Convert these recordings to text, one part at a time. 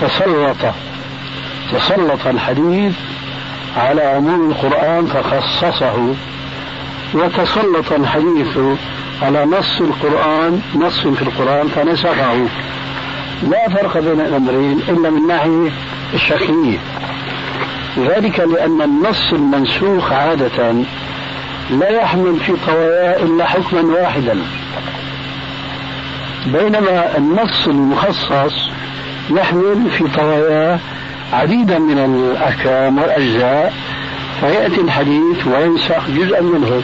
تسلط تسلط الحديث على عموم القرآن فخصصه وتسلط الحديث على نص القرآن نص في القرآن فنسخه لا فرق بين الأمرين إلا من ناحية الشكلية. ذلك لأن النص المنسوخ عادة لا يحمل في طواياه إلا حكما واحدا. بينما النص المخصص يحمل في طواياه عديدا من الأحكام والأجزاء فيأتي الحديث وينسخ جزءا منه.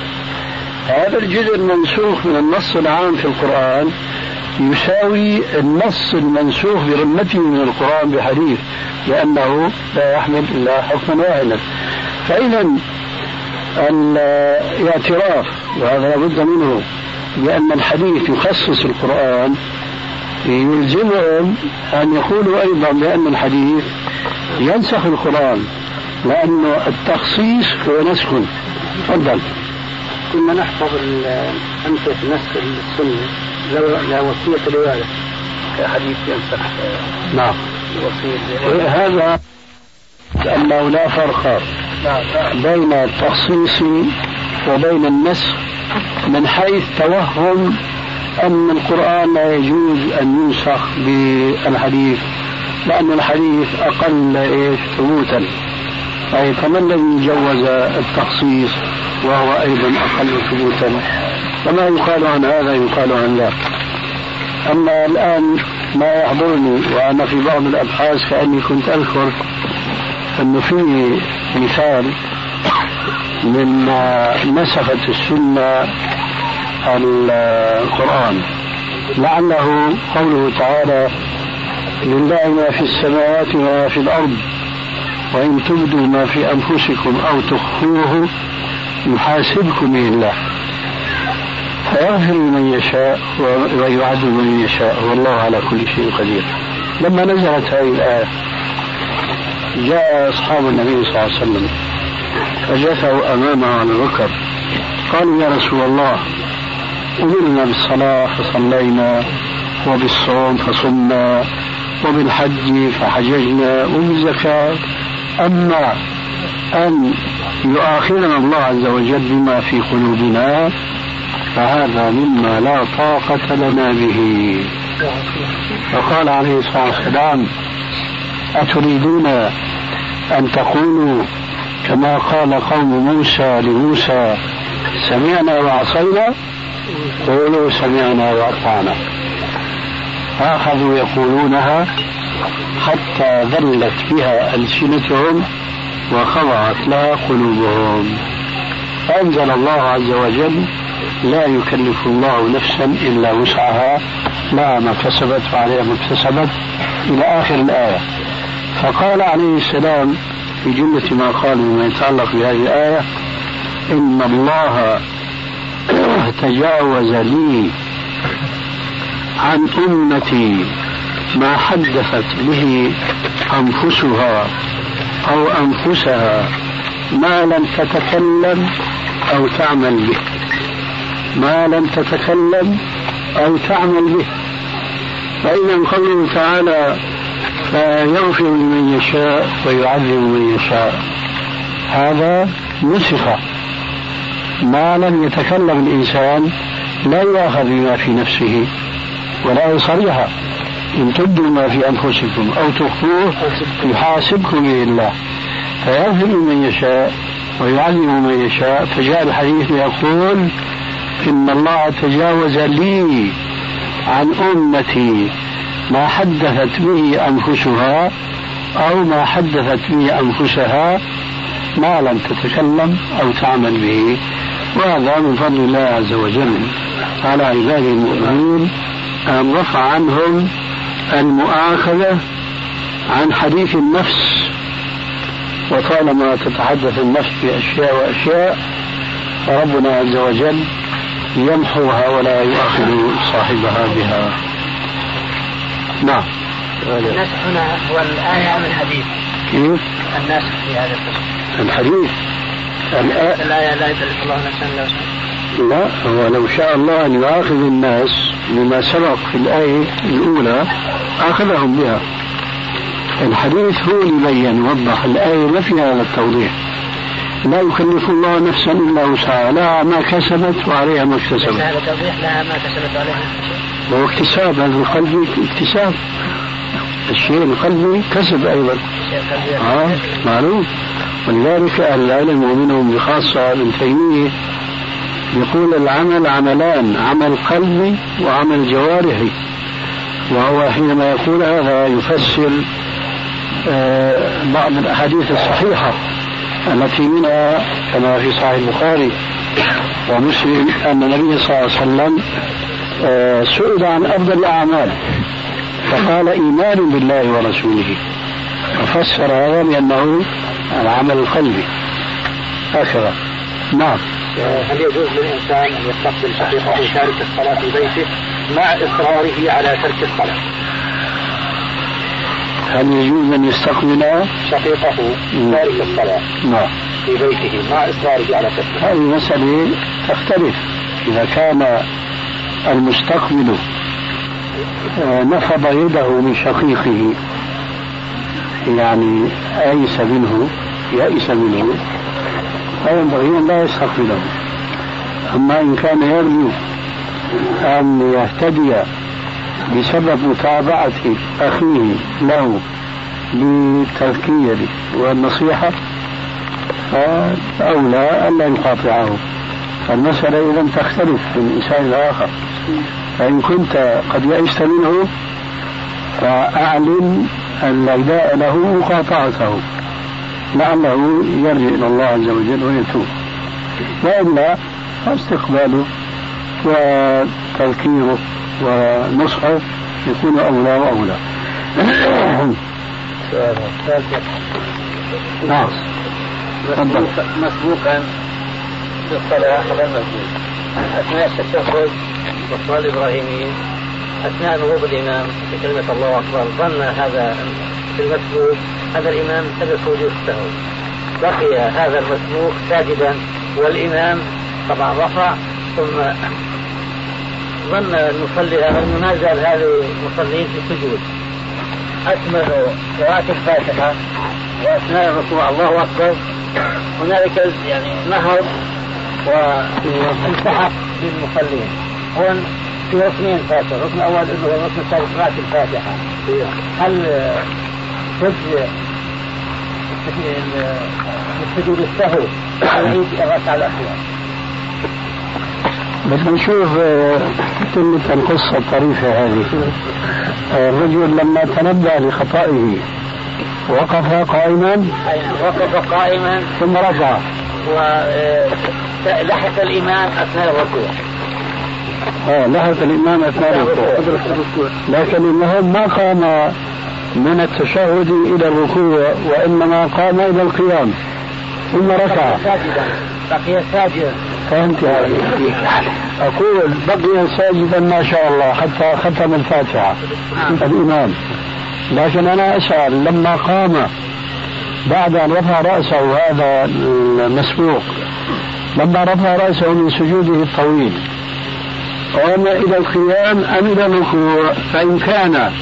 هذا الجزء المنسوخ من النص العام في القرآن يساوي النص المنسوخ برمته من القرآن بحديث لأنه لا يحمل إلا حكما واحدا. فإذا الاعتراف وهذا لابد منه بأن الحديث يخصص القرآن يلزمهم أن يقولوا أيضا بأن الحديث ينسخ القرآن لأنه التخصيص هو نسخ. تفضل. كنا نحفظ أمثلة نسخ السنة لا وصية حديث ينسخ. نعم. هذا لأنه لا فرق بين التخصيص وبين النسخ من حيث توهم أن القرآن لا يجوز أن ينسخ بالحديث لأن الحديث أقل إيش؟ ثبوتا. أي فما الذي جوز التخصيص وهو أيضا أقل ثبوتا؟ وما يقال عن هذا يقال عن ذاك. أما الآن ما يحضرني وأنا في بعض الأبحاث كأني كنت أذكر أنه في مثال من نسخت السنة القرآن لعله قوله تعالى لله ما في السماوات وما في الأرض وإن تبدوا ما في أنفسكم أو تخفوه يحاسبكم به الله. فيغفر لمن يشاء ويعذب من يشاء والله على كل شيء قدير. لما نزلت هذه الآية جاء أصحاب النبي صلى الله عليه وسلم فجثوا أمامه على الركب قالوا يا رسول الله أمرنا بالصلاة فصلينا وبالصوم فصمنا وبالحج فحججنا وبالزكاة. أما أن يؤاخذنا الله عز وجل بما في قلوبنا فهذا مما لا طاقة لنا به. فقال عليه الصلاة والسلام أتريدون أن تقولوا كما قال قوم موسى لموسى سمعنا وعصينا؟ قولوا سمعنا وأطعنا. أخذوا يقولونها حتى ذلت بها ألسنتهم وخضعت لها قلوبهم. فأنزل الله عز وجل لا يكلف الله نفسا إلا وسعها لها ما كسبت وعليها ما اكتسبت. إلى آخر الآية. فقال عليه السلام في جملة ما قال بما يتعلق بهذه الآية إن الله تجاوز لي عن أمتي ما حدثت به أنفسها أو أنفسها ما لم تتكلم أو تعمل به. ما لم تتكلم أو تعمل به. فإذا قوله تعالى فيغفر لمن يشاء ويعذب من يشاء. هذا نسخ ما لم يتكلم الإنسان لا يؤاخذ بما في نفسه ولا صريحة إن تبدوا ما في أنفسكم أو تخفوه يحاسبكم به الله. فيغفر من يشاء ويعلم من يشاء. فجاء الحديث يقول إن الله تجاوز لي عن أمتي ما حدثت به أنفسها أو ما حدثت به أنفسها ما لم تتكلم أو تعمل به. وهذا من فضل الله عز وجل على عباده المؤمنين أن رفع عنهم المؤاخذة عن حديث النفس. وطالما تتحدث النفس بأشياء وأشياء فربنا عز وجل يمحوها ولا يؤاخذ صاحبها بها. نعم. النسخ هنا هو الآية أم الحديث؟ كيف؟ النسخ في هذا الحديث. الآية لا يكلف الله نفسا إلا لا. هو لو شاء الله أن يؤاخذ الناس بما سبق في الآية الأولى أخذهم بها. الحديث هو اللي بين وضح الآية ما فيها هذا التوضيح. لا يكلف الله نفسا إلا وسعها. لها ما كسبت وعليها ما اكتسبت. هذا توضيح لها ما كسبت وعليها وهو اكتساب هذا القلبي اكتساب. الشيء القلبي كسب أيضا. آه معلوم ولذلك أهل العلم ومنهم بخاصة ابن تيمية يقول العمل عملان عمل قلبي وعمل جوارحي. وهو حينما يقول هذا يفسر آه، بعض الأحاديث الصحيحة التي منها كما في صحيح البخاري ومسلم أن النبي صلى الله عليه وسلم آه، سئل عن أفضل الأعمال. فقال إيمان بالله ورسوله. وفسر هذا بأنه العمل القلبي. هكذا. نعم. هل يجوز للإنسان أن يستقبل شقيقه تارك الصلاة في بيته مع إصراره على ترك الصلاة؟ هل يجوز أن يستقبل شقيقه تارك الصلاة نعم. في بيته مع إصراره على تركها؟ هذه مسألة تختلف. إذا كان المستقبل آه، نفض يده من شقيقه يعني أيس منه يأس منه فينبغي أن لا يستقبله أما إن كان يرجو أن يهتدي بسبب متابعة أخيه له بالتذكير والنصيحة فأولى ألا يقاطعه. فالمسألة إذا تختلف من إنسان الآخر فإن كنت قد يئست منه فأعلن النداء له مقاطعته لعله يرجع إلى الله عز وجل ويتوب. وإلا فاستقباله وتذكيره ونصحه يكون أولى وأولى. نعم. مسبوقا بالصلاة غير مسبوق أثناء التشهد والصلاة الإبراهيمية أثناء نهوض الإمام بكلمة الله أكبر. ظن هذا المسبوق هذا الإمام حدث وجود السهو بقي هذا المسبوق ساجدا والإمام طبعا رفع ثم ظن المصلي هذا زال هذا المصلين في السجود. اكملوا قراءة الفاتحة وأثناء الركوع الله أكبر. هنالك يعني نهض وانسحب بالمصلين هون في ركنين فاتح الركن الأول اللي هو الثاني قراءة الفاتحة. هل تجزئ السجود السهو؟ يعيد الركعة الأخيرة بدنا نشوف كلمة آه، القصة الطريفة هذه. آه، الرجل لما تنبه لخطئه وقف قائما؟ وقف قائما. ثم رفع ولحق الإمام أثناء الركوع. آه لحق الإمام أثناء الركوع. لكن المهم ما قام من التشهد إلى الركوع وإنما قام إلى القيام ثم ركع. بقي ساجدا. فهمت أقول بقي ساجدا ما شاء الله حتى ختم الفاتحة الإمام. لكن أنا أسأل لما قام بعد أن رفع رأسه هذا المسبوق لما رفع رأسه من سجوده الطويل قام إلى القيام أم إلى الركوع فإن كان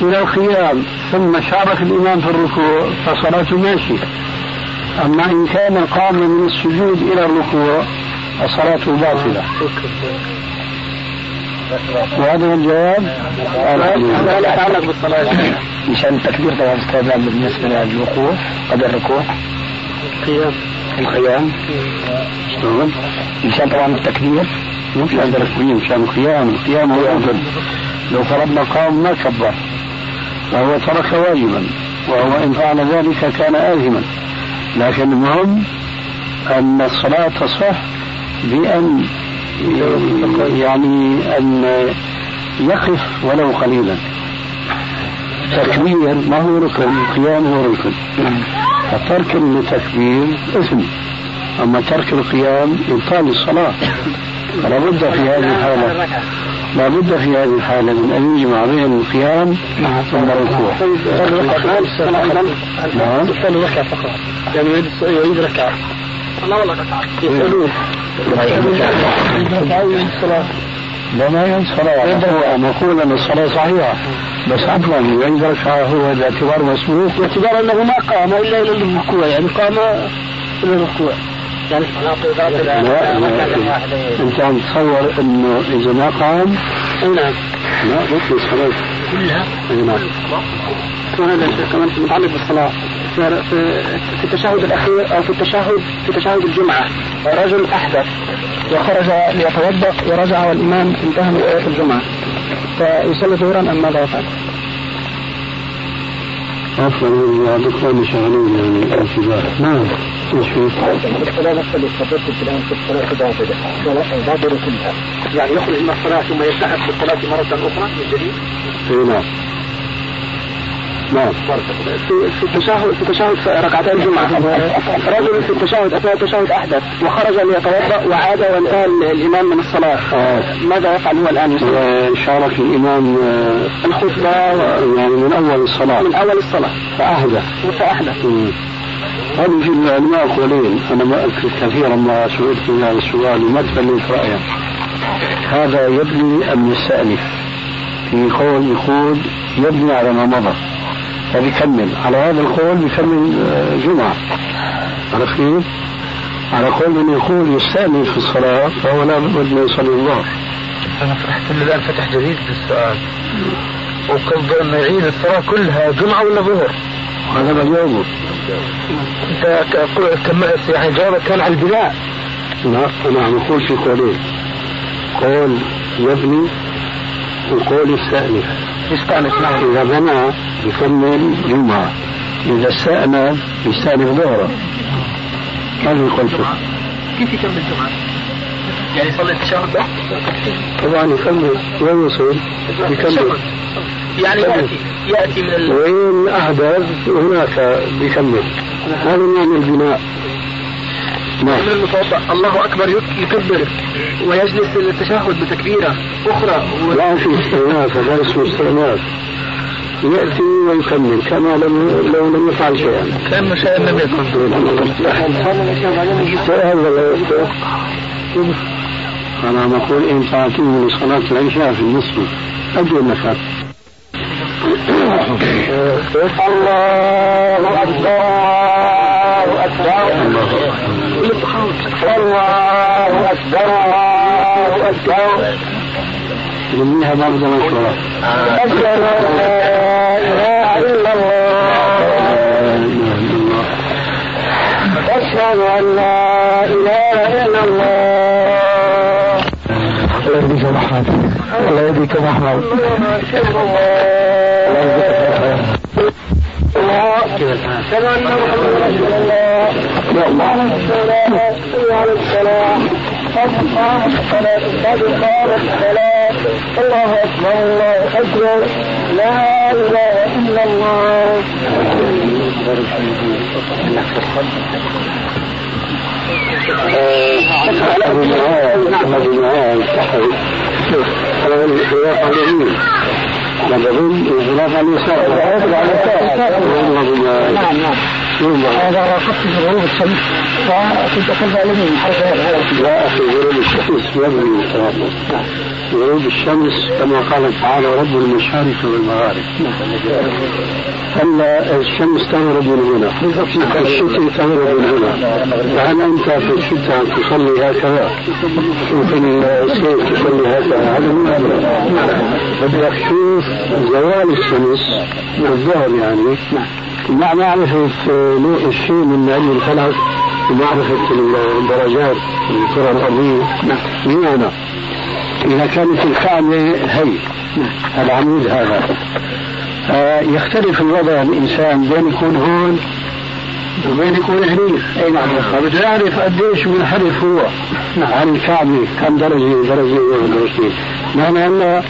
إلى القيام ثم شارك الإمام في الركوع فصلاته ماشية أما إن كان قام من السجود إلى الركوع فصلاته باطلة. وهذا هو الجواب؟ هذا لا يتعلق بالصلاة مشان التكبير طبعا استخدام بالنسبة للركوع قبل الركوع. القيام القيام شلون؟ مشان طبعا التكبير مو مشان التكبير مشان القيام القيام هو الأفضل لو فرضنا قام ما كبر وهو ترك واجبا وهو إن فعل ذلك كان آثما. لكن المهم أن الصلاة تصح بأن يعني أن يقف ولو قليلا. التكبير ما هو ركن؟ القيام هو ركن. فترك التكبير اسم. أما ترك القيام إبطال الصلاة. فلا بد في هذه الحالة. لا بد في هذه الحالة من أن يجمع بين القيام ثم الركوع. نعم. يصلي ركعة فقط. يعني يريد ركعة. الله والله ركعة. يسألون. لا ما يعيد صلاة نقول أن الصلاة صحيحة. بس عفوا يعيد ركعة هو باعتبار مسبوق. باعتبار أنه ما قام إلا إلى الركوع. يعني قام إلى الركوع. يعني لا انت عم تصور إنه إذا ما قام. نعم. لا بطل الصلاه كلها؟ نعم. وهذا كمان متعلق بالصلاة. في التشهد الأخير أو في التشهد في تشهد الجمعة. رجل أحدث وخرج ليتوضأ ورجع والإمام انتهى من إيه الجمعة. فيصلي ظهرا أم ماذا يفعل؟ عفوا يا دكتور شغالين يعني انتباه نعم. إيش في؟ الصلاة نفسها اللي تفضلت الآن في الصلاة باطلة باطلة كلها يعني يخرج من الصلاة ثم يلتحق بالصلاة مرة أخرى من جديد؟ اي نعم نعم في التشهد في تشهد ركعتي الجمعة رجل في التشهد أثناء التشهد أحدث وخرج ليتوضأ وعاد وانتهى الإمام من الصلاة آه. ماذا يفعل هو الآن؟ شارك الإمام آه، الخطبة يعني من أول الصلاة من أول الصلاة فأحدث فأحدث هذه في العلماء قولين أنا ما كثيرا ما سئلت هذا السؤال وما تكلمت رأيا. هذا يبني أم يستأنف في قول يقول يبني على ما مضى. فبيكمل على هذا القول بيكمل آه، جمعة. عرفت كيف؟ على قول من يقول يستأنف في الصلاة فهو لا بد من يصلي الظهر أنا فرحت إن الآن فتح جديد في السؤال. وقصد أنه يعيد الصلاة كلها جمعة ولا ظهر؟ هذا أنت كملت يعني جوابك كان على البناء. لا أنا عم أقول في قولين. قول يبني وقول يستأنف يستأنف نعم إذا بنى يكمل جمعة إذا استأنف يستأنف ظهره ما في قلته. كيف يكمل جمعة؟ يعني يصلي التشهد؟ طبعا يكمل. وين يصل؟ يكمل. يعني يأتي يأتي من ال... وين أحدث هناك بيكمل هذا معنى البناء. نعم. من المتوضأ الله أكبر يكبر ويجلس للتشهد بتكبيرة أخرى و... لا في استئناف هذا اسمه استئناف. يأتي ويكمل كما لم لو لم يفعل شيئا. كأنه شيء لم يكن. أنا نقول إن تعطيه لصلاة العشاء في النصف أجل النفاق الله أكبر. الله أكبر. الله أكبر. الله أكبر نميها بعد مشورة أشهد أن لا إله إلا الله أشهد أن لا إله إلا الله الله يهديك محمد الله يهديك محمد أشهد أن محمدا رسول الله على الصلاة على الصلاة قد قامت الصلاة قد قامت الصلاة الله أكبر الله أكبر لا إله إلا الله أبو معاذ أبو معاذ صحيح هذا الخلاف على اليمين نظرون الخلاف على اليسار نعم. نعم. هذا خط في غروب الشمس فكنت أقول على اليمين لا أخي غروب الشمس يبني غروب الشمس كما قال تعالى رب المشارق والمغارب. هلا الشمس تغرب من هنا. في الشتاء تغرب من هنا. فهل أنت في الشتاء تصلي هكذا؟ وفي الصيف تصلي هكذا؟ هذا مو بدك تشوف زوال الشمس الظهر يعني. مع معرفة الشيء من علم الفلك ومعرفة الدرجات الكرة الأرضية من هنا إذا كانت الكعبة هي. العمود هذا. يختلف الوضع الإنسان. بين يكون هون وبين يكون هنيك أي نعم. فبده يعرف قديش منحرف هو. عن الكعبة. كم درجة؟ درجة درجتين. نحن هلا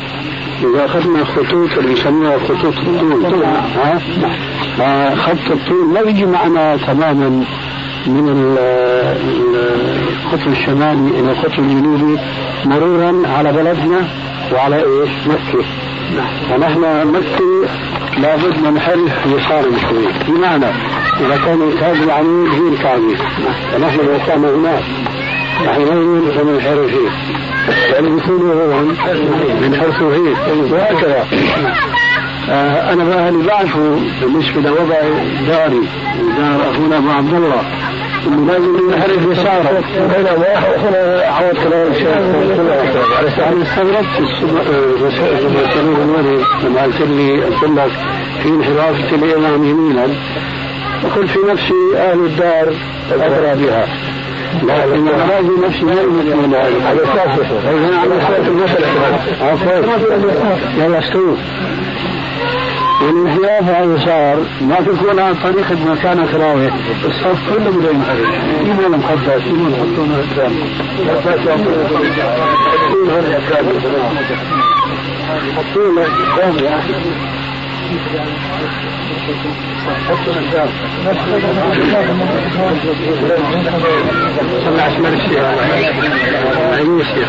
إذا أخذنا خطوط اللي يسموها خطوط الطول. ها؟ خط الطول ما بيجي معنا تماما من القطب الشمالي إلى القطب الجنوبي مرورا على بلدنا وعلى إيش؟ مكة. ونحن مكة لابد ننحرف يسارا شوي. بمعنى إذا كان الكعبة العمود هي الكعبة ونحن كان هناك حينئذ فننحرف فيه يعني بيكونوا هون بنحرفوا هيك وهكذا آه أنا بقى اللي بعرفه بالنسبة لوضع داري ودار اخونا ابو عبد الله انه لازم ينحرف يساره هنا عوض كلام الشيخ أنا استغربت لما قلت لي قلت لك في انحراف الامام يمينا وقلت في نفسي أهل الدار ادرى بها لكن لازم نفسي ما يمكن على أساس على أساس المساله عفوا يلا استووا والانحراف على اليسار ما تكون عن طريق مكان خراوي الصف كله بده ينحرف كيف ولا مقدس كيف نحطونه قدام حطوه قدام يا أخي صلى اسماء الشيخ عيني الشيخ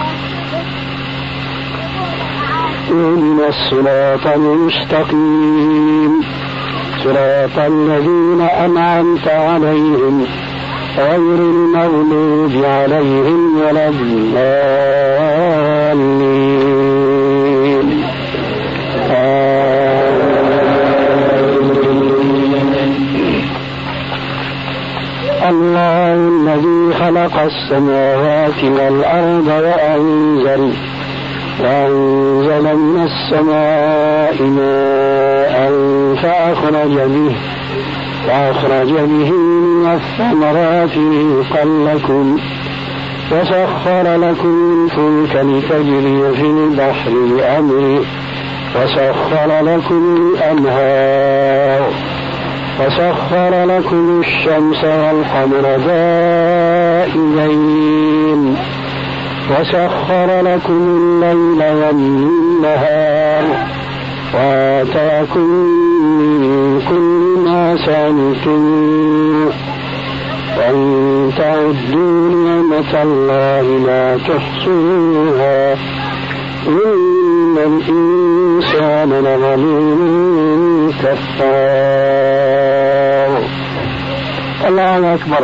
اهدنا الصراط المستقيم. صراط الذين أنعمت عليهم غير المغلوب عليهم ولا الضالين. الله الذي خلق السماوات والأرض وأنزل وأنزل من السماء ماء فأخرج به فأخرج به من الثمرات رزقا لكم وسخر لكم الفلك لتجري في البحر بأمره وسخر لكم الأنهار وسخر لكم الشمس والقمر دائبين. وسخر لكم الليل والنهار وآتاكم من كل ما سألتموه وإن تعدوا نعمة الله لا تحصوها إن الإنسان لظلوم كفار. الله أكبر.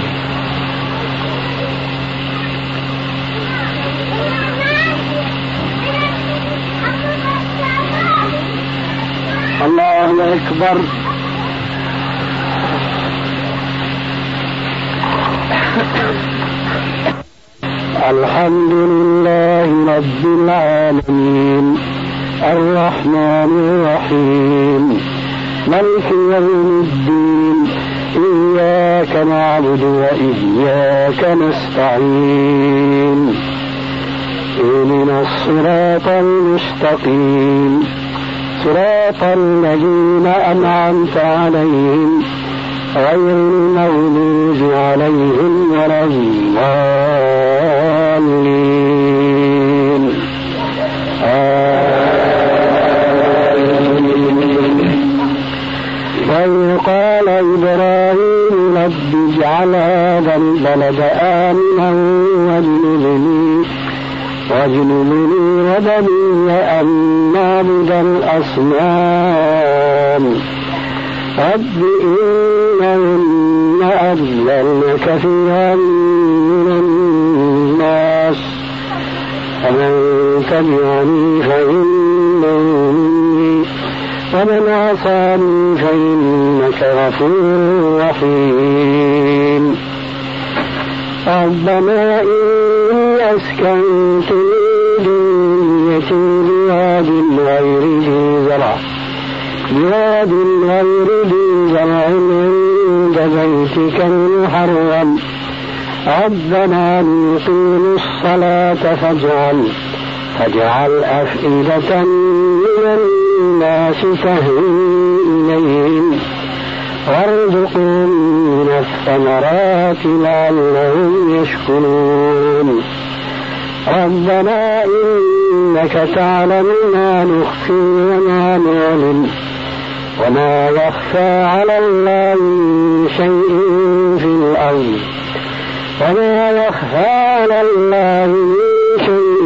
الله أكبر. الحمد لله رب العالمين. الرحمن الرحيم. ملك يوم الدين. إياك نعبد وإياك نستعين. اهدنا الصراط المستقيم. صراط الذين أنعمت عليهم غير المغضوب عليهم ولا الضالين. وإذ قال إبراهيم رب اجعل هذا البلد آمنا واجنبني واجنبني وبني أن نعبد الأصنام. رب إنهن أضللن كثيرا من الناس. فمن تبعني فإنه مني ومن عصاني فإنك غفور رحيم. ربنا إني أسكنت ذريتي بواد غير ذي زرع. بواد غير ذي زرع عند بيتك المحرم. ربنا ليقيموا الصلاة فاجعل فاجعل أفئدة من الناس تهوي إليهم. وارزقهم من الثمرات لعلهم يشكرون. ربنا إنك تعلم ما نخفي وما نعلن. وما يخفى على الله من شيء في الأرض. وما يخفى على الله من شيء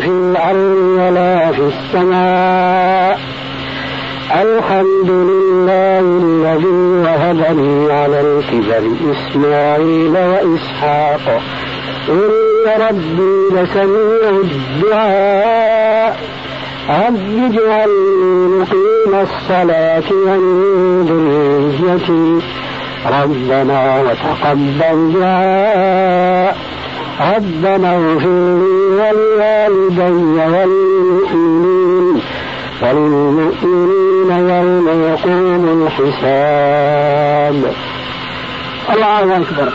في الأرض ولا في السماء. الحمد لله الذي وهبني على الكبر إسماعيل وإسحاق. إن ربي لسميع الدعاء. رب اجعلني مقيم الصلاة ومن ذريتي. ربنا وتقبل دعاء. ربنا اغفر لي ولوالدي والمؤمنين وللمؤمنين يوم يقوم الحساب. الله أكبر.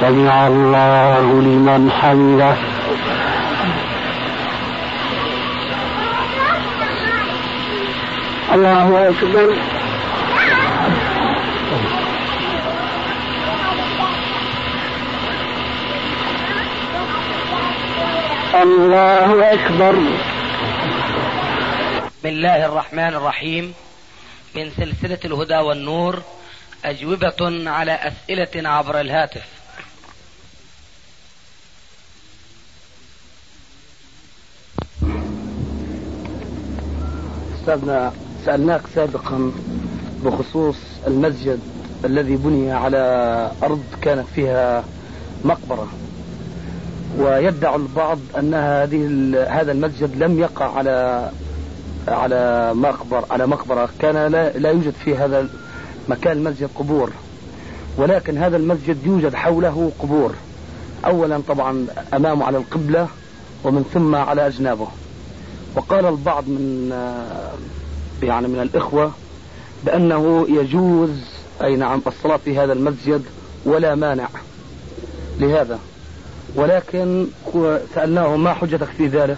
سمع الله لمن حمده. الله أكبر. الله أكبر. بسم الله الرحمن الرحيم. من سلسلة الهدى والنور أجوبة على أسئلة عبر الهاتف. أستاذنا سألناك سابقا بخصوص المسجد الذي بني على أرض كانت فيها مقبرة. ويدعي البعض أن هذه هذا المسجد لم يقع على على مقبر على مقبرة. كان لا, لا يوجد في هذا مكان المسجد قبور. ولكن هذا المسجد يوجد حوله قبور. أولا طبعا أمامه على القبلة ومن ثم على أجنابه. وقال البعض من يعني من الإخوة بأنه يجوز أي نعم الصلاة في هذا المسجد ولا مانع لهذا. ولكن سألناه ما حجتك في ذلك؟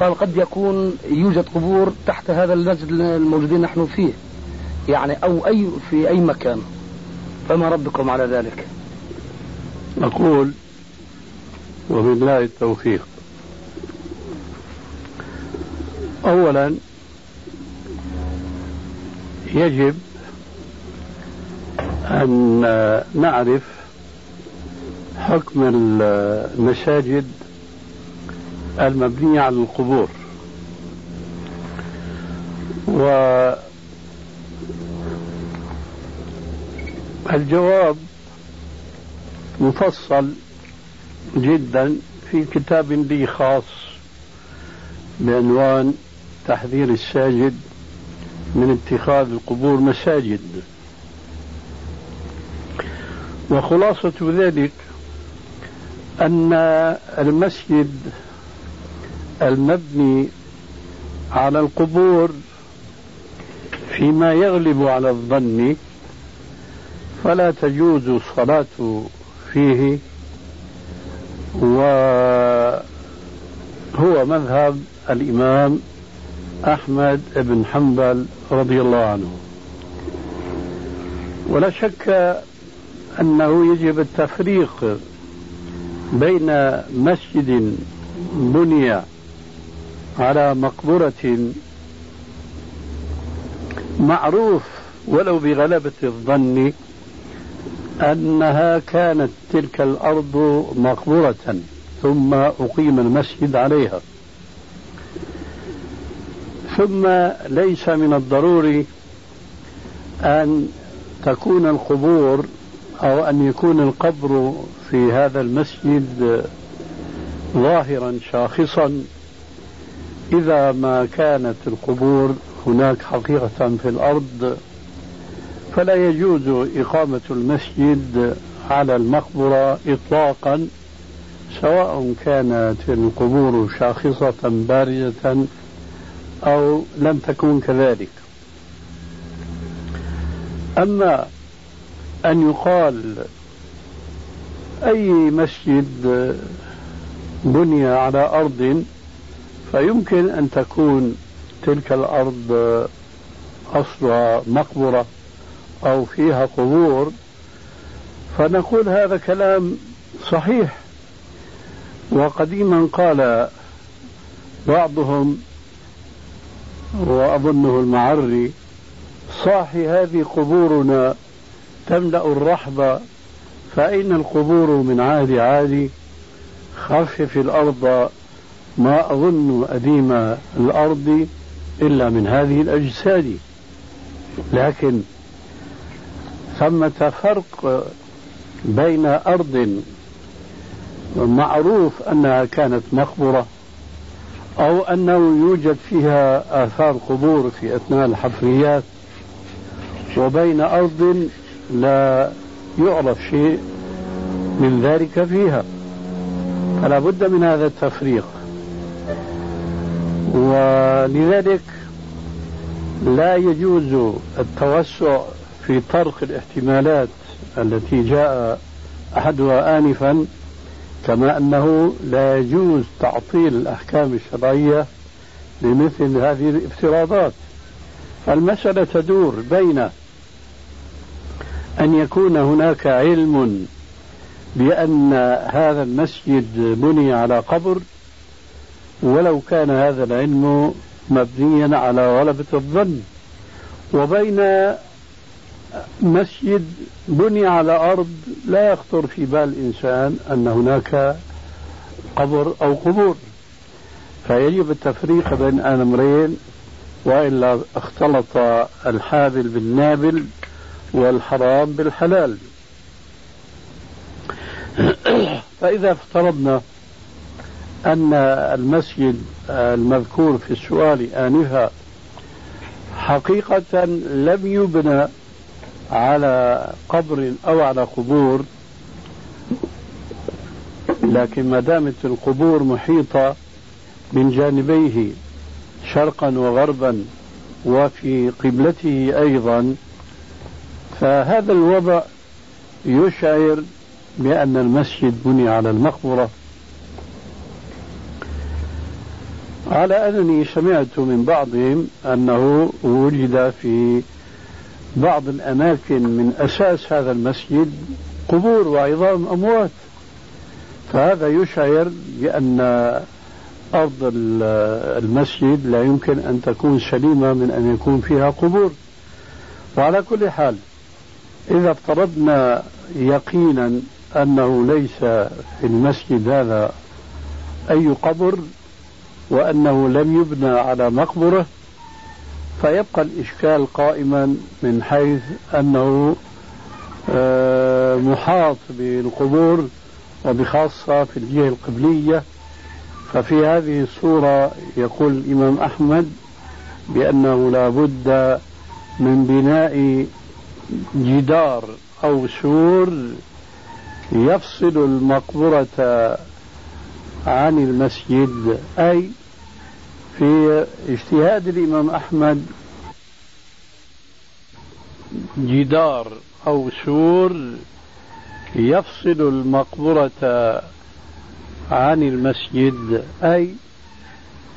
قال قد يكون يوجد قبور تحت هذا المسجد الموجودين نحن فيه. يعني أو أي في أي مكان. فما ردكم على ذلك؟ نقول وبالله التوفيق. أولا يجب أن نعرف حكم المساجد المبنية على القبور. والجواب مفصل جدا في كتاب لي خاص بعنوان تحذير الساجد من اتخاذ القبور مساجد. وخلاصة ذلك أن المسجد المبني على القبور فيما يغلب على الظن فلا تجوز الصلاة فيه وهو مذهب الإمام أحمد بن حنبل رضي الله عنه. ولا شك أنه يجب التفريق بين مسجد بني على مقبرة معروف ولو بغلبة الظن أنها كانت تلك الأرض مقبرة ثم أقيم المسجد عليها. ثم ليس من الضروري أن تكون القبور أو أن يكون القبر في هذا المسجد ظاهرا شاخصا إذا ما كانت القبور هناك حقيقة في الأرض فلا يجوز إقامة المسجد على المقبرة إطلاقا سواء كانت القبور شاخصة بارزة أو لم تكن كذلك. أما أن يقال أي مسجد بني على أرض فيمكن أن تكون تلك الأرض أصلها مقبرة أو فيها قبور. فنقول هذا كلام صحيح. وقديما قال بعضهم وأظنه المعري صاحي هذه قبورنا تملأ الرحب فأين القبور من عهد عادي خفف الأرض ما أظن أديم الأرض إلا من هذه الأجساد. لكن ثمة فرق بين أرض معروف أنها كانت مقبرة أو أنه يوجد فيها آثار قبور في أثناء الحفريات وبين أرض لا يعرف شيء من ذلك فيها. فلا بد من هذا التفريق. ولذلك لا يجوز التوسع في طرق الاحتمالات التي جاء أحدها انفا كما أنه لا يجوز تعطيل الأحكام الشرعية لمثل هذه الافتراضات. المسألة تدور بين أن يكون هناك علم بأن هذا المسجد بني على قبر ولو كان هذا العلم مبنيا على غلبة الظن. وبين مسجد بني على أرض لا يخطر في بال الإنسان أن هناك قبر أو قبور. فيجب التفريق بين الأمرين وإلا اختلط الحابل بالنابل والحرام بالحلال. فإذا افترضنا أن المسجد المذكور في السؤال آنفا حقيقة لم يبنى على قبر أو على قبور لكن ما دامت القبور محيطة من جانبيه شرقا وغربا وفي قبلته أيضا فهذا الوضع يشعر بأن المسجد بني على المقبرة. على أنني سمعت من بعضهم أنه وجد في بعض الأماكن من أساس هذا المسجد قبور وعظام أموات. فهذا يشعر بأن أرض المسجد لا يمكن أن تكون سليمة من أن يكون فيها قبور. وعلى كل حال إذا افترضنا يقينا أنه ليس في المسجد هذا أي قبر وأنه لم يبنى على مقبرة فيبقى الإشكال قائما من حيث أنه آه، محاط بالقبور وبخاصة في الجهة القبلية. ففي هذه الصورة يقول الإمام أحمد بأنه لا بد من بناء جدار أو سور يفصل المقبرة عن المسجد أي في اجتهاد الإمام أحمد. جدار أو سور يفصل المقبرة عن المسجد أي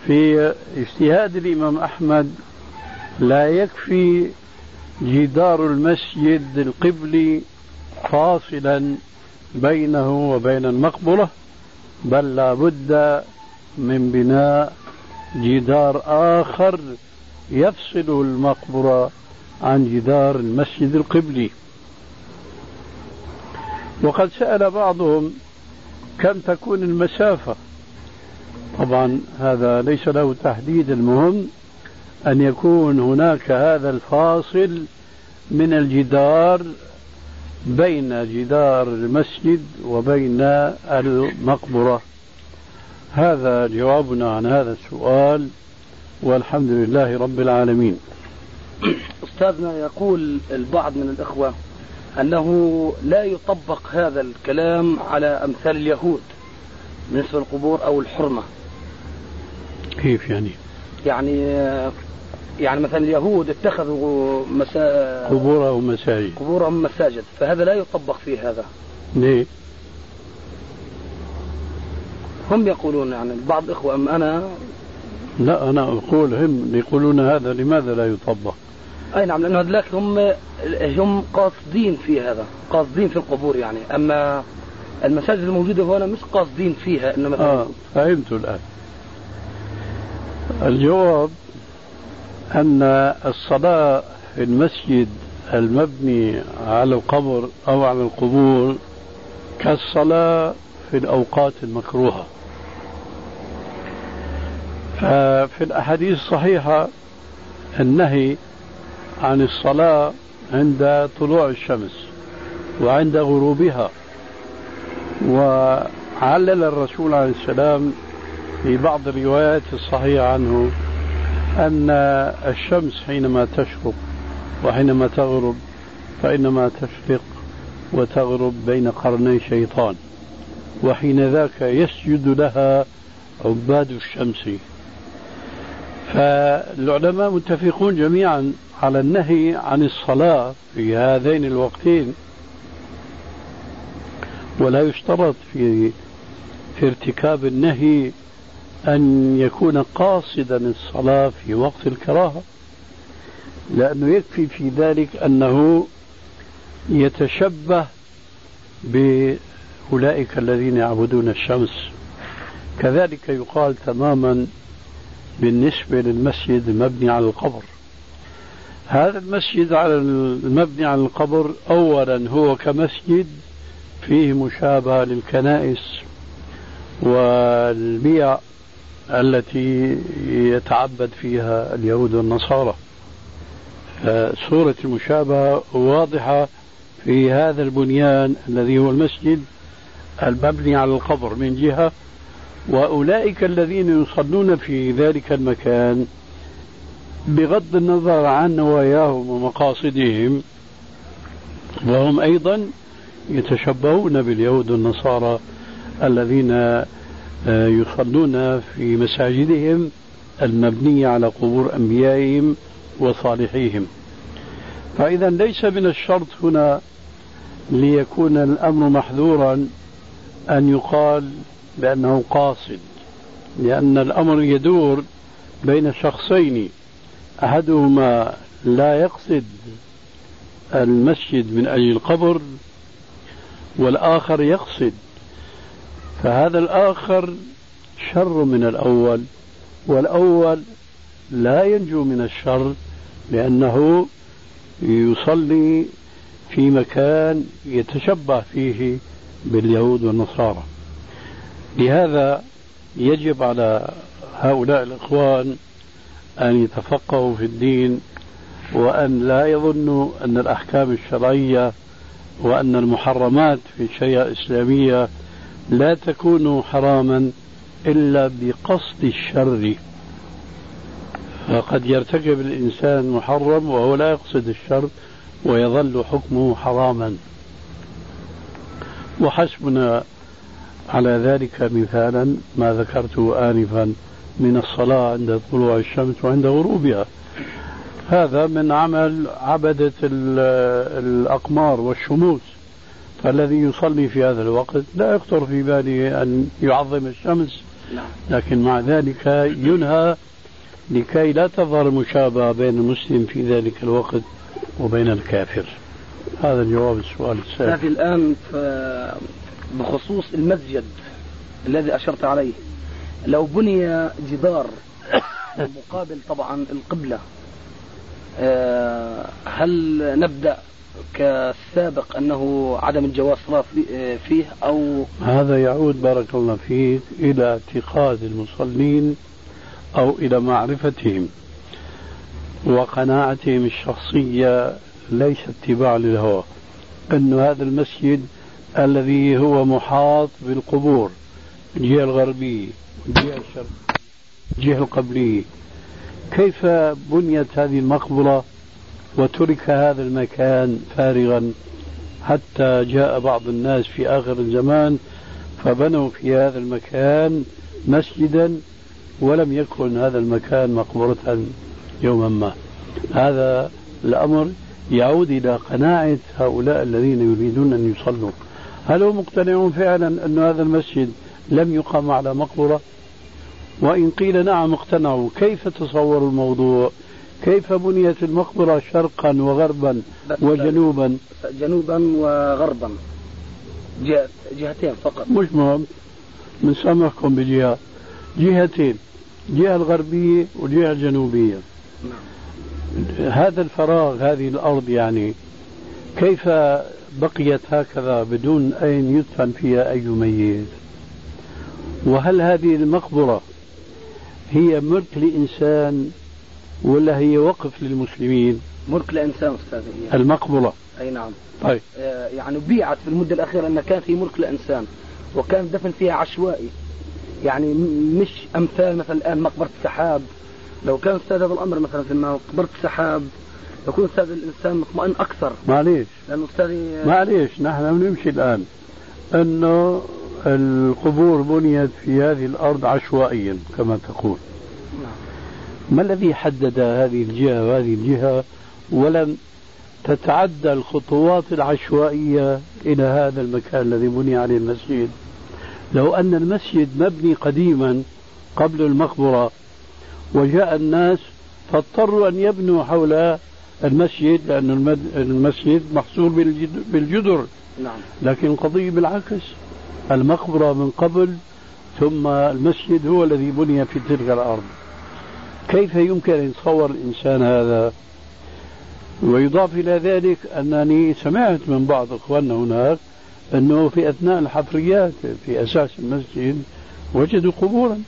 في اجتهاد الإمام أحمد لا يكفي جدار المسجد القبلي فاصلا بينه وبين المقبرة بل لا بد من بناء جدار آخر يفصل المقبرة عن جدار المسجد القبلي. وقد سأل بعضهم كم تكون المسافة. طبعا هذا ليس له تحديد المهم أن يكون هناك هذا الفاصل من الجدار بين جدار المسجد وبين المقبرة. هذا جوابنا عن هذا السؤال والحمد لله رب العالمين. أستاذنا يقول البعض من الإخوة أنه لا يطبق هذا الكلام على أمثال اليهود بالنسبة للقبور أو الحرمة. كيف يعني؟ يعني يعني مثلا اليهود اتخذوا مسا... قبورهم مساجد. قبورهم مساجد فهذا لا يطبق في هذا. ليه؟ هم يقولون يعني بعض الإخوة أم أنا؟ لا أنا أقول هم يقولون هذا لماذا لا يطبق؟ أي نعم لأنه هذلاك هم هم قاصدين في هذا قاصدين في القبور يعني. أما المساجد الموجودة هنا مش قاصدين فيها إنما آه فهمت الآن. الجواب أن الصلاة في المسجد المبني على القبر أو على القبور كالصلاة في الأوقات المكروهة. ففي الأحاديث الصحيحة النهي عن الصلاة عند طلوع الشمس وعند غروبها وعلل الرسول عليه السلام في بعض الروايات الصحيحة عنه أن الشمس حينما تشرق وحينما تغرب فإنما تشرق وتغرب بين قرني شيطان وحين ذاك يسجد لها عباد الشمس. فالعلماء متفقون جميعا على النهي عن الصلاة في هذين الوقتين ولا يشترط في في ارتكاب النهي أن يكون قاصدا الصلاة في وقت الكراهة لأنه يكفي في ذلك أنه يتشبه بأولئك الذين يعبدون الشمس. كذلك يقال تماما بالنسبة للمسجد المبني على القبر. هذا المسجد على المبني على القبر أولا هو كمسجد فيه مشابهة للكنائس والبيع التي يتعبد فيها اليهود والنصارى. صورة المشابهة واضحة في هذا البنيان الذي هو المسجد المبني على القبر من جهة وأولئك الذين يصلون في ذلك المكان بغض النظر عن نواياهم ومقاصدهم. وهم أيضا يتشبهون باليهود والنصارى الذين يصلون في مساجدهم المبنية على قبور أنبيائهم وصالحيهم. فإذا ليس من الشرط هنا ليكون الأمر محذورا أن يقال بأنه قاصد لأن الأمر يدور بين شخصين أحدهما لا يقصد المسجد من أجل القبر والآخر يقصد فهذا الآخر شر من الأول والأول لا ينجو من الشر لأنه يصلي في مكان يتشبه فيه باليهود والنصارى. لهذا يجب على هؤلاء الإخوان أن يتفقهوا في الدين وأن لا يظنوا أن الأحكام الشرعية وأن المحرمات في الشريعة الإسلامية لا تكون حراما إلا بقصد الشر. فقد يرتكب الإنسان محرم وهو لا يقصد الشر ويظل حكمه حراما. وحسبنا على ذلك مثالا ما ذكرته آنفا من الصلاة عند طلوع الشمس وعند غروبها. هذا من عمل عبدة الأقمار والشموس. فالذي يصلي في هذا الوقت لا يخطر في باله أن يعظم الشمس نعم. لكن مع ذلك ينهى لكي لا تظهر المشابهة بين المسلم في ذلك الوقت وبين الكافر هذا جواب السؤال السابق الآن بخصوص المسجد الذي أشرت عليه لو بني جدار مقابل طبعا القبلة آه، هل نبدأ كالسابق أنه عدم الجواز صلاة فيه أو هذا يعود بارك الله فيك إلى اعتقاد المصلين أو إلى معرفتهم وقناعتهم الشخصية ليس اتباع للهوى أن هذا المسجد الذي هو محاط بالقبور الجهة الغربية والجهة الشرقية الجهة القبلية كيف بنيت هذه المقبرة؟ وترك هذا المكان فارغا حتى جاء بعض الناس في آخر الزمان فبنوا في هذا المكان مسجدا ولم يكن هذا المكان مقبرة يوما ما. هذا الأمر يعود إلى قناعة هؤلاء الذين يريدون أن يصلوا. هل هم مقتنعون فعلا أن هذا المسجد لم يقام على مقبرة؟ وإن قيل نعم اقتنعوا كيف تصوروا الموضوع؟ كيف بنيت المقبرة شرقا وغربا وجنوبا؟ جنوبا وغربا. جهتين فقط. مش مهم. بنسامحكم بجهة. جهتين. الجهة الغربية والجهة الجنوبية. نعم. هذا الفراغ هذه الأرض يعني كيف بقيت هكذا بدون أين يدفن فيها أي ميت؟ وهل هذه المقبرة هي ملك لإنسان ولا هي وقف للمسلمين؟ ملك لإنسان أستاذ المقبرة أي نعم. طيب. آه يعني بيعت في المدة الأخيرة أنها كان في ملك لإنسان وكان دفن فيها عشوائي. يعني مش أمثال مثلا الآن مقبرة السحاب لو كان أستاذ هذا الأمر مثلا في مقبرة السحاب يكون أستاذ الإنسان مطمئن أكثر. معليش. لأنه أستاذي معليش نحن بنمشي الآن. أنه القبور بنيت في هذه الأرض عشوائيا كما تقول. ما الذي حدد هذه الجهة وهذه الجهة ولم تتعدى الخطوات العشوائية إلى هذا المكان الذي بني عليه المسجد؟ لو أن المسجد مبني قديما قبل المقبرة وجاء الناس فاضطروا أن يبنوا حول المسجد لأن المسجد محصور بالجدر. نعم. لكن القضية بالعكس المقبرة من قبل ثم المسجد هو الذي بني في تلك الأرض. كيف يمكن أن يتصور الإنسان هذا ويضاف إلى ذلك أنني سمعت من بعض إخواننا هناك أنه في أثناء الحفريات في أساس المسجد وجدوا قبورا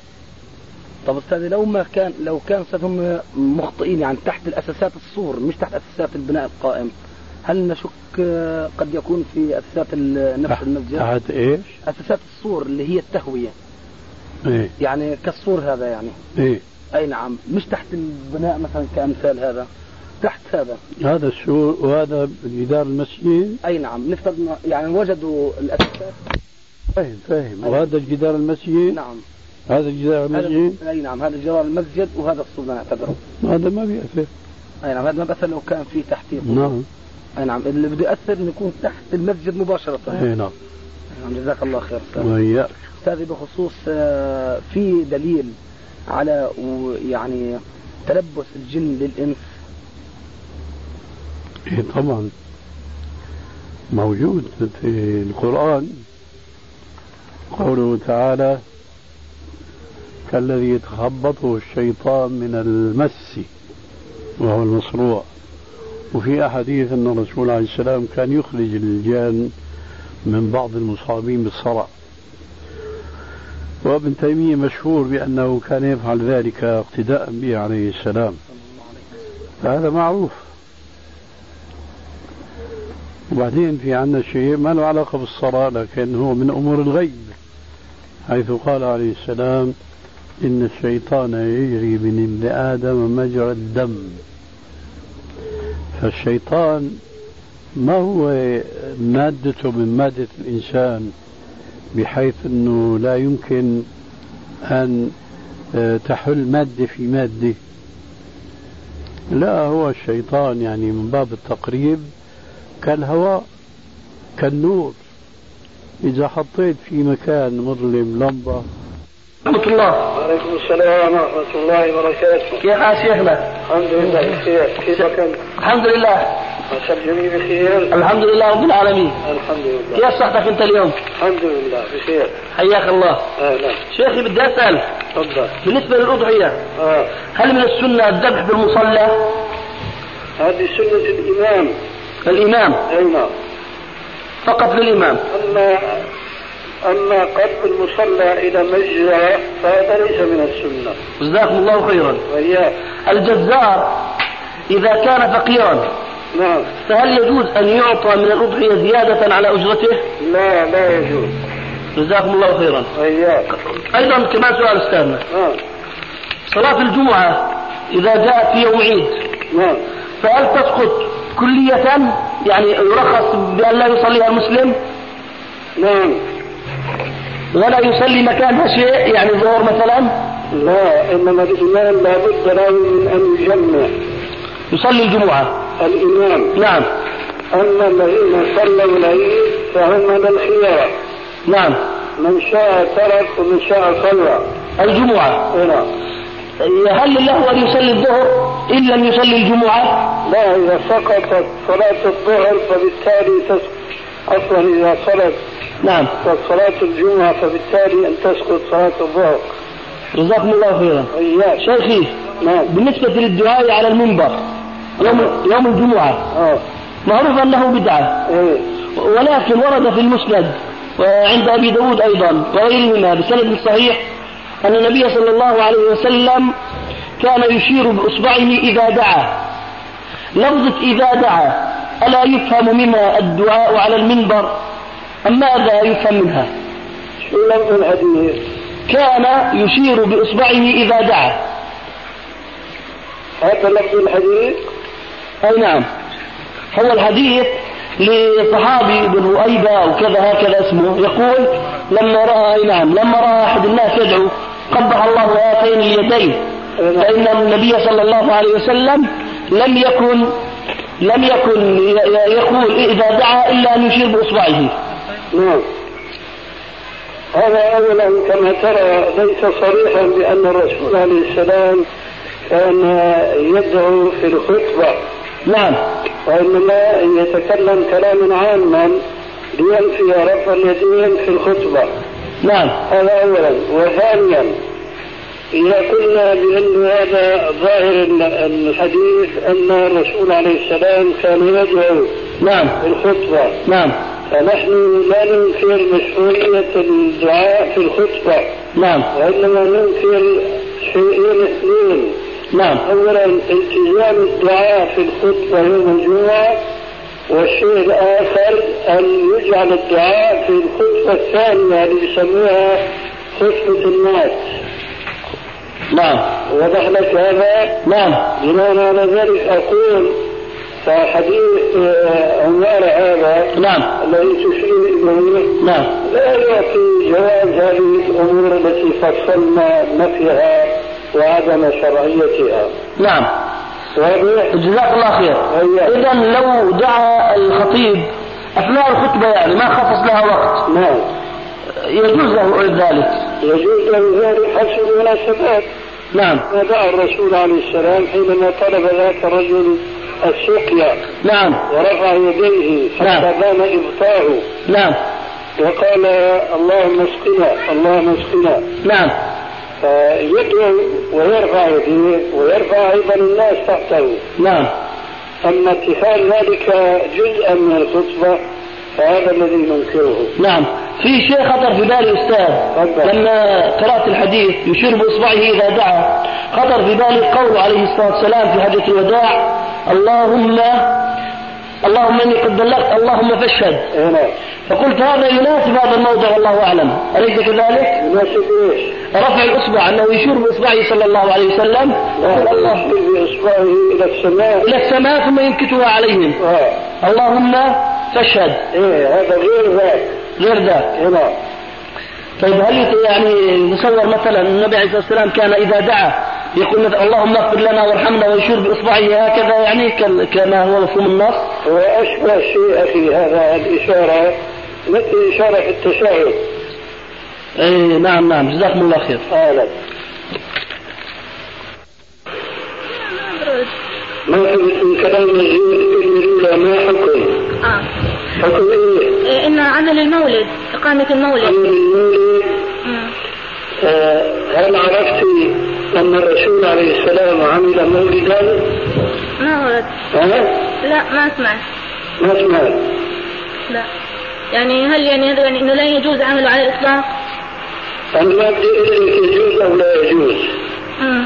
طب أستاذ لو ما كان لو كان هم مخطئين يعني تحت الأساسات السور مش تحت أساسات البناء القائم هل نشك قد يكون في أساسات نفس المسجد؟ تحت إيش؟ أساسات السور اللي هي التهوية. إيه يعني كالسور هذا يعني. إيه أي نعم، مش تحت البناء مثلا كأمثال هذا. تحت هذا. هذا السور وهذا جدار المسجد؟ أي نعم نفترض يعني وجدوا الاساسات فاهم فاهم وهذا جدار المسجد؟ نعم. هذا جدار المسجد؟ أي نعم هذا جدار المسجد وهذا السور نعتبره. هذا ما بيأثر. أي نعم هذا ما بيأثر لو كان في تحتيه نعم. أي نعم اللي بده يأثر إنه يكون تحت المسجد مباشرة. أي نعم. نعم جزاك الله خير أستاذ وإياك أستاذي بخصوص آه، في دليل على يعني تلبس الجن للإنس. إيه طبعا. موجود في القرآن. قوله تعالى كالذي يتخبطه الشيطان من المس وهو المصروع. وفي أحاديث أن الرسول عليه السلام كان يخرج الجان من بعض المصابين بالصرع. وابن تيمية مشهور بأنه كان يفعل ذلك اقتداء به عليه السلام. هذا معروف. وبعدين في عندنا شيء ما له علاقة بالصلاة لكن هو من أمور الغيب حيث قال عليه السلام إن الشيطان يجري من ابن آدم مجرى الدم. فالشيطان ما هو مادته من مادة الإنسان؟ بحيث أنه لا يمكن أن تحل مادة في مادة. لا هو الشيطان يعني من باب التقريب كالهواء كالنور. إذا حطيت في مكان مظلم لمبة. ورحمة الله. وعليكم السلام ورحمة الله وبركاته. كيف حال شيخنا؟ الحمد لله بخير. كيفك أنت؟ الحمد لله. بخير. الحمد لله رب العالمين. الحمد لله كيف صحتك أنت اليوم؟ الحمد لله بخير. حياك الله. أهلا. شيخي بدي أسأل. تفضل. بالنسبة للأضحية آه. هل من السنة الذبح بالمصلى؟ هذه سنة الإمام. الإمام. أي نعم. فقط للإمام. أما أما قلب المصلى إلى مجزرة فهذا ليس من السنة. جزاكم الله خيرا. وإياك الجزار إذا كان فقيرا. نعم. فهل يجوز أن يعطى من الأضحية زيادة على أجرته؟ لا لا يجوز. جزاكم الله خيرا. وإياك أيضا كمان سؤال أستاذنا. نعم. صلاة الجمعة إذا جاءت في يوم عيد نعم. فهل تسقط كلية؟ يعني يرخص بأن لا يصليها المسلم؟ نعم. ولا يصلي مكانها شيء يعني ظهر مثلا؟ لا إنما الإمام لابد له من أن يجمع. يصلي الجمعة. الإمام نعم. أما الذين صلوا العيد فهم من الخيار نعم. من شاء ترك ومن شاء صلى. الجمعة. هنا هل له أن يصلي الظهر إن لم يصلي الجمعة؟ لا إذا سقطت صلاة الظهر فبالتالي تسقط أصلا إذا صلت نعم. صلاة الجمعة فبالتالي أن تسقط صلاة الظهر. جزاكم الله خيرا. إياك. شيخي نعم. بالنسبة للدعاء على المنبر يوم يوم الجمعة. آه. معروف أنه بدعة. إيه. ولكن ورد في المسند وعند أبي داود أيضا وغيرهما بسند صحيح أن النبي صلى الله عليه وسلم كان يشير بإصبعه إذا دعا. لفظة إذا دعا ألا يفهم منها الدعاء على المنبر أم ماذا يفهم منها؟ كان يشير بإصبعه إذا دعا. هذا لفظ الحديث. أي نعم. هو الحديث لصحابي بن رؤيبة وكذا هكذا اسمه. يقول لما رأى أي نعم لما رأى أحد الناس يدعو قبح الله هاتين اليدين. فإن النبي صلى الله عليه وسلم لم يكن لم يكن يقول إذا دعا إلا أن يشير بإصبعه. نعم. هذا أولا كما ترى ليس صريحا بأن الرسول عليه السلام كان يدعو في الخطبة. نعم. وإنما يتكلم كلاما عاما لينفي رفع اليدين في الخطبة. نعم. هذا أولا. وثانيا إذا قلنا بأن هذا ظاهر الحديث أن الرسول عليه السلام كان يدعو نعم. في الخطبة. نعم. فنحن لا ننكر مشروعية الدعاء في الخطبة. نعم. وإنما ننكر شيئين اثنين نعم. أولا التزام الدعاء في الخطبة يوم الجمعة والشيء الآخر أن يجعل الدعاء في الخطبة الثانية اللي يسموها خطبة الناس. نعم. وضح لك هذا. نعم. بناء على ذلك أقول فحديث آه، عمار هذا. نعم. الذي تشير إليه. نعم. لا يعطي جواز هذه الأمور التي فصلنا نفيها. وعدم شرعيتها. نعم. واضح؟ جزاك الله خير. إذا لو دعا الخطيب أثناء الخطبة يعني ما خصص لها وقت. نعم. يجوز له ذلك. يجوز له ذلك حسب المناسبات نعم. ما دعا الرسول عليه السلام حينما طلب ذاك الرجل السقيا. نعم. ورفع يديه نعم. حتى بان إبطاه نعم. وقال اللهم اسقنا اللهم اسقنا. نعم. فيدعو ويرفع يديه ويرفع أيضا الناس تحته. نعم. أما اتخاذ ذلك جزءا من الخطبة فهذا الذي ننكره. نعم. في شيء خطر في بالي أستاذ تفضل. لما قرأت الحديث يشير بإصبعه إذا دعا. خطر في بالي قول عليه الصلاة والسلام في حجة الوداع. اللهم اللهم إني قد بلغت اللهم فاشهد. فقلت هذا يناسب هذا الموضع والله أعلم. أليس كذلك؟ يناسب إيش؟ رفع الإصبع أنه يشير بإصبعه صلى الله عليه وسلم. لا الله. يشير بإصبعه إلى السماء. إلى السماء ثم ينكتها عليهم. آه. اللهم فاشهد. إيه هذا غير ذاك. غير ذاك. هنا. طيب هل يعني نتصور مثلا النبي عليه الصلاة والسلام كان إذا دعا يقول مثلا اللهم اغفر لنا وارحمنا ويشير باصبعه هكذا يعني كما هو مفهوم النص. هو اشبه شيء أخي هذا الإشارة مثل إشارة في التشهد. أي نعم نعم. جزاكم الله خير. أهلا. ما من كلام الاولى ما حكم؟ آه. حكم إيه؟ إيه، إن عمل المولد إقامة المولد. عمل المولد. هل عرفت أن الرسول عليه السلام عمل مولدا؟ ما ورد؟ لا ما سمعت ما سمعت لا يعني هل يعني هذا يعني إنه لا يجوز عمله على الإطلاق؟ أنا ما بدي أقول لك يجوز أو لا يجوز امم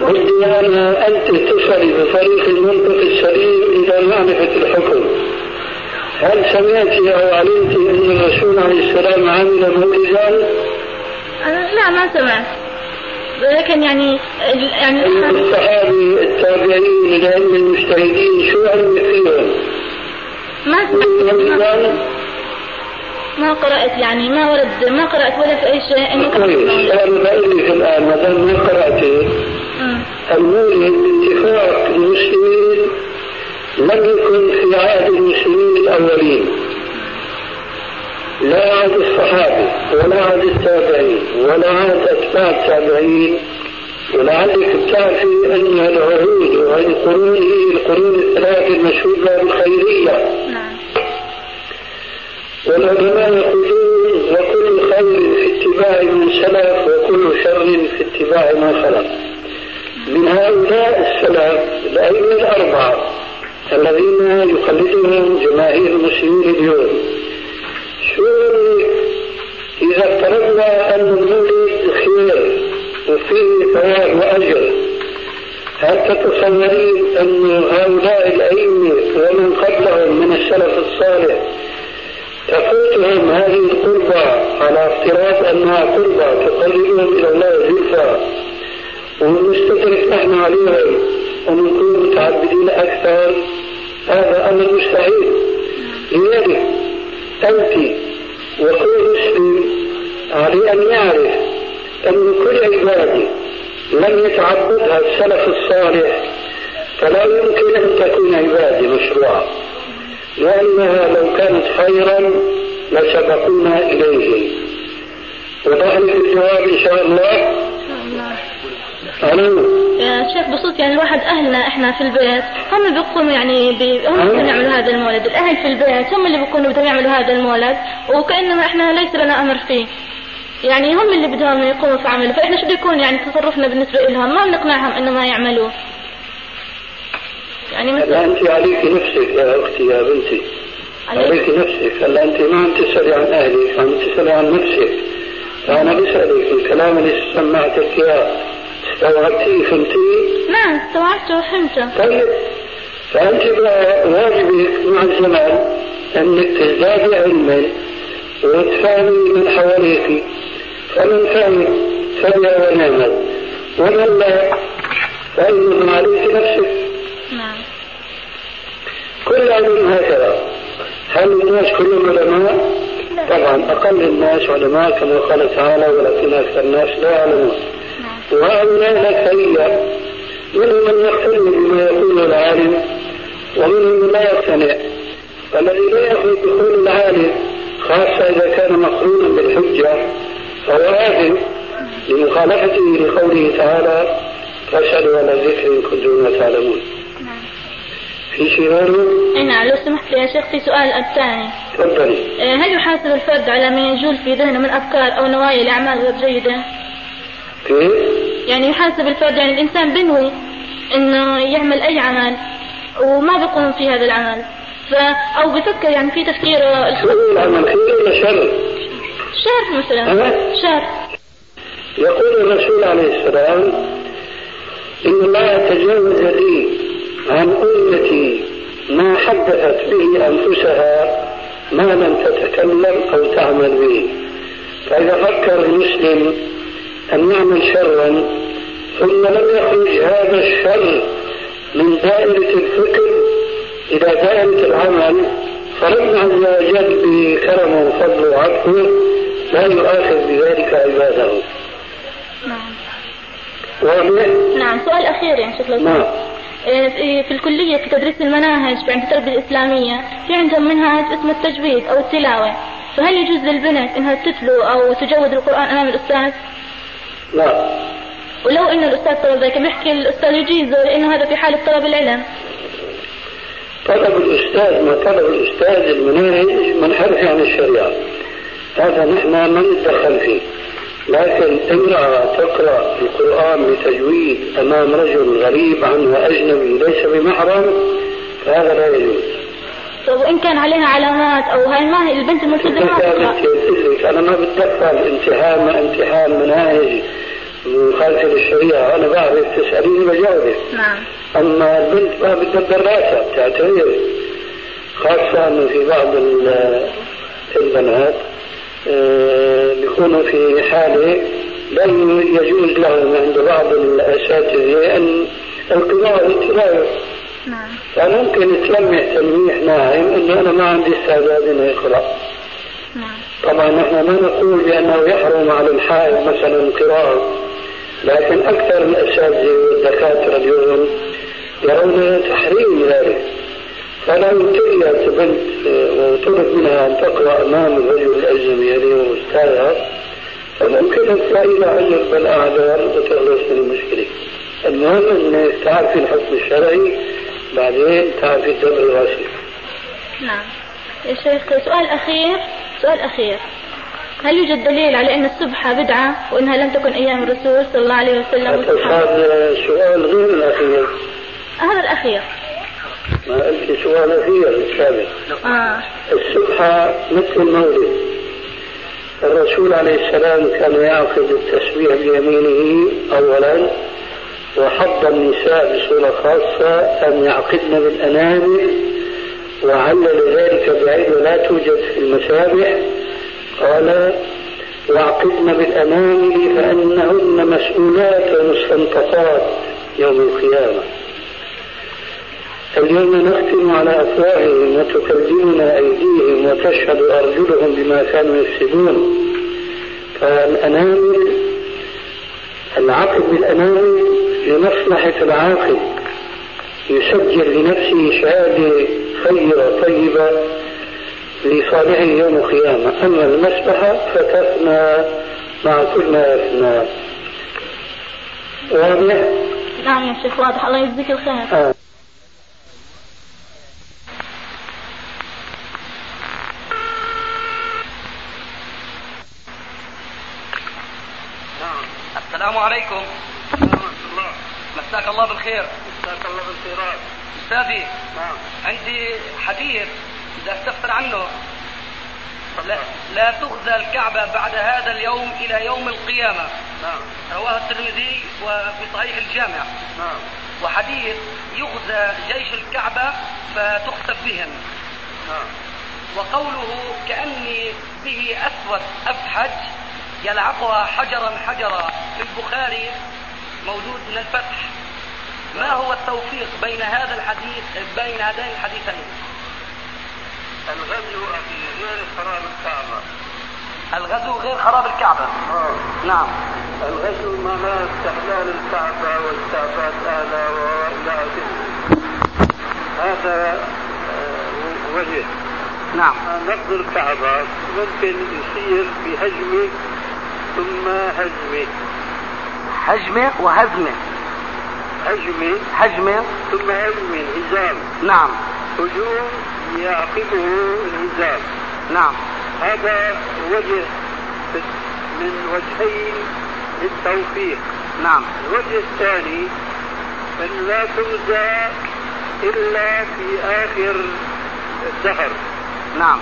بدي أنا أنت تصلي بطريق المنطق السليم إلى معرفة الحكم هل سمعت أو علمت أن الرسول عليه السلام عمل مولدا؟ أنا لا ما سمعت لكن يعني يعني الصحابة التابعين العلم المجتهدين شو علمك فيهم؟ ما سمعت؟ ما قرأت يعني ما ورد ما قرأت ولا في أي شيء كويس مولد. أنا بقول لك الآن ما دام ما قرأتي أمم. المولد باتفاق المسلمين لم يكن في عهد المسلمين الأولين لا عهد الصحابة ولا عهد التابعين ولا عهد أتباع التابعين. ولعلك بتعرفي أن العهود وهذه القرون هي القرون الثلاثة المشهودة بالخيرية. نعم. والعلماء يقولون وكل خير في اتباع من سلف وكل شر في اتباع من خلف من هؤلاء السلف الأئمة الأربعة الذين يقلدهم جماهير المسلمين اليوم. شو إذا افترضنا أن المولد خير وفيه ثواب وأجر هل تتصورين أن هؤلاء الأئمة ومن قبلهم من السلف الصالح تفوتهم هذه القربة على افتراض أنها قربة تقربهم إلى الله زلفى ونستدرك نحن عليهم ونكون متعبدين أكثر؟ هذا أمر مستحيل. لذلك أنت وكل مسلم عليه أن يعرف أن كل عبادة لم يتعبدها السلف الصالح فلا يمكن أن تكون عبادة مشروعة لأنها لو كانت خيرا لسبقونا إليه. وضح لك الجواب إن شاء الله ألو. يا شيخ بصوت يعني الواحد أهلنا إحنا في البيت. هم اللي بيقوموا يعني بي... هم اللي بدهم يعملوا هذا المولد. الأهل في البيت هم اللي بيكونوا بدهم يعملوا هذا المولد. وكأنما إحنا ليس لنا أمر فيه. يعني هم اللي بدهم يقوموا في عمله. فإحنا شو بده يكون؟ يعني تصرفنا بالنسبة لهم ما بنقنعهم إنه ما يعملوه يعني هلا مثلا أنت عليك نفسك يا أختي يا بنتي. عليك. نفسك. هلا أنت ما عم تسألي عن أهلك عم تسألي عن نفسك. فأنا بسألك الكلام اللي سمعتك إياه استوعبتيه فهمتيه؟ نعم استوعبته وفهمته طيب. فأنت بقى واجبك مع الزمان أنك تزدادي علما وتفهمي من حواليك فمن فهم فبها ونعمت ومن لا فإنما عليك نفسك نعم. كل علم هكذا هل الناس كلهم علماء؟ طبعا أقل الناس علماء كما قال تعالى ولكن أكثر الناس لا يعلمون. وهؤلاء الأكثرية منهم من يقتنع بما يقول العالم ومنهم من لا يقتنع. الذي لا يأخذ بقول العالم خاصة إذا كان مقرونا بالحجة فهو آثم لمخالفته لقوله تعالى فاسألوا على الذكر إن كنتم لا تعلمون نعم. في شيء غيره؟ اي نعم لو سمحت يا شيخ في سؤال الثاني. تفضلي. إيه، هل يحاسب الفرد على ما يجول في ذهنه من أفكار أو نوايا لاعمال غير جيدة؟ كيف؟ يعني يحاسب الفرد يعني الإنسان بنوي إنه يعمل أي عمل وما بيقوم في هذا العمل ف أو بفكر يعني في هو العمل خير ولا شر؟ شر مثلا أه؟ شر يقول الرسول عليه السلام إن الله تجاوز لي عن أمتي ما حدثت به أنفسها ما لم تتكلم أو تعمل به فإذا فكر المسلم أن يعمل شرا ثم لم يخرج هذا الشر من دائرة الفكر إلى دائرة العمل فربنا عز وجل بكرمه وفضله وعفوه لا يؤاخذ بذلك عباده. نعم. نعم سؤال أخير يعني شكله نعم. إيه، في الكلية في تدريس المناهج عند التربية الإسلامية في عندهم منهج اسمه التجويد أو التلاوة فهل يجوز للبنت إنها تتلو أو تجود القرآن أمام الأستاذ؟ لا ولو أن الأستاذ طلب ذلك بيحكي الأستاذ يجيزه لأنه هذا في حاله طلب العلم. طلب الاستاذ ما طلب الأستاذ المناهج منحرف عن الشريعة. هذا نحن ما نتدخل فيه. لكن امرأة تقرأ القرآن بتجويد أمام رجل غريب عنه أجنبي ليس بمحرم فهذا لا يجوز. طيب وإن كان عليها علامات أو هاي ما هي البنت الملتزمه أنا ما بتدخل امتحان ما امتحان مناهج مخالفة للشريعة أنا بعرف تسأليني بجاوبك نعم. أما البنت ما بتدبر راسها بتعتبر خاصة أنه في بعض البنات آه، بيكونوا في حالة لا يجوز لهم عند بعض الأساتذة أن القراءة والتلاوة نعم. فممكن تلمح تلميح ناعم إنه أنا ما عندي استعداد إنه يقرا نعم. طبعا نحن ما نقول بأنه يحرم على الحائض مثلا القراءة لكن أكثر الاساتذه والدكاترة اليوم يرون تحريم ذلك. فلو تليت بنت وطلب منها أن تقرأ أمام الرجل الأجنبي الذي هو أستاذها. فممكن أن لها عذر بالاعذار وتخلص من المشكلة. المهم انك تعرفي الحكم الشرعي بعدين تعرفي الدم الغاسل نعم. يا شيخ سؤال أخير سؤال أخير. هل يوجد دليل على أن السبحة بدعة وأنها لم تكن أيام الرسول صلى الله عليه وسلم؟ هذا سؤال غير الأخير. هذا الأخير. ما أنت سؤال أخير السابق آه. السبحة مثل المولد الرسول عليه السلام كان يعقد التسبيح بيمينه أولا وحض النساء بصورة خاصة أن يعقدن بالأنامل وعلل ذلك بعيد لا توجد في المسابح. قال واعقدن بالأنامل فإنهن مسؤولات ومستنطقات يوم القيامة. اليوم نختم على أفواههم وتكلمنا أيديهم وتشهد أرجلهم بما كانوا يكسبون. فالأنامل العقد بالأنامل لمصلحة العاقل يسجل لنفسه شهادة خيرة طيبة لصالحه يوم القيامة. أما المسبحة فتفنى مع كل ما يفنى واضح؟ نعم يا شيخ واضح. الله يجزيك الخير. آه. السلام عليكم. مساك الله بالخير. مساك الله بالخيرات أستاذي نعم. عندي حديث بدي أستفسر عنه. لا, لا تخزى الكعبة بعد هذا اليوم إلى يوم القيامة. نعم. رواه الترمذي وفي صحيح الجامع. نعم. وحديث يغزى جيش الكعبة فتخسف بهم. نعم. وقوله كأني به أسود أفحج يلعقها حجرا حجرا. في البخاري موجود من الفتح. ما هو التوفيق بين هذا الحديث بين هذين الحديثين؟ الغزو غير خراب الكعبة. الغزو غير خراب الكعبة. آه. نعم. الغزو معناه استحلال الكعبة واستعباد أهلها وإلى آخره هذا آه، وجه. نعم. نقد الكعبة ممكن يصير بهجمة ثم هزمة هجمة وهزمة. هجمة هجمة ثم هزمة انهزام نعم. هجوم يعقبه انهزام نعم. هذا وجه من وجهين للتوفيق. نعم. الوجه الثاني أن لا تغزى إلا في آخر الدهر. نعم.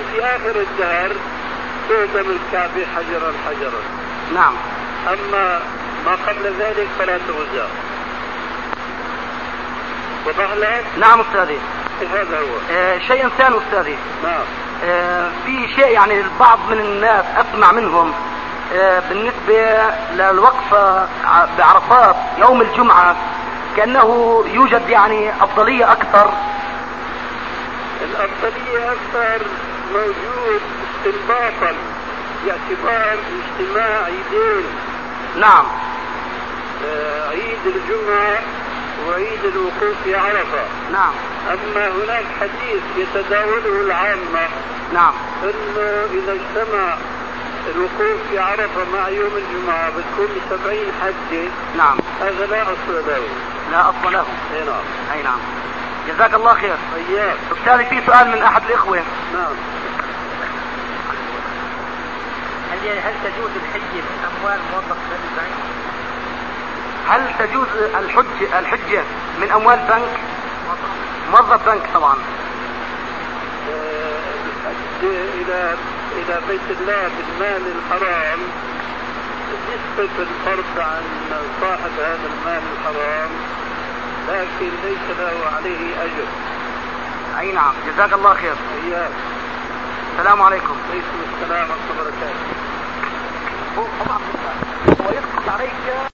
وفي آخر الدهر تهدم الكعبة حجرا حجرا. نعم. أما ما قبل ذلك فلا وضح لك؟ نعم أستاذي. هذا هو. آه شيء ثاني أستاذي. نعم. آه في شيء يعني البعض من الناس أسمع منهم آه بالنسبة للوقفة بعرفات يوم الجمعة كأنه يوجد يعني أفضلية أكثر. الأفضلية أكثر موجود استنباطا باعتبار اجتماع عيدين. نعم. آه، عيد الجمعة وعيد الوقوف في عرفة. نعم. أما هناك حديث يتداوله العامة نعم. أنه إذا اجتمع الوقوف في عرفة مع يوم الجمعة بتكون سبعين حجة نعم. هذا لا أصل له. لا أصل له. أي نعم. أي نعم. جزاك الله خير. إياك أستاذي في سؤال من أحد الإخوة. نعم. هل هل تجوز الحج من أموال موظف البنك؟ هل تجوز الحج الحجة من أموال بنك؟ موظف بنك طبعا. إلى إلى بيت الله بالمال الحرام يسقط الفرض عن صاحب هذا المال الحرام لكن ليس له عليه أجر. أي نعم. جزاك الله خير. إياك السلام عليكم. عليكم السلام ورحمة الله وبركاته. هو طبعا هو يسقط عليك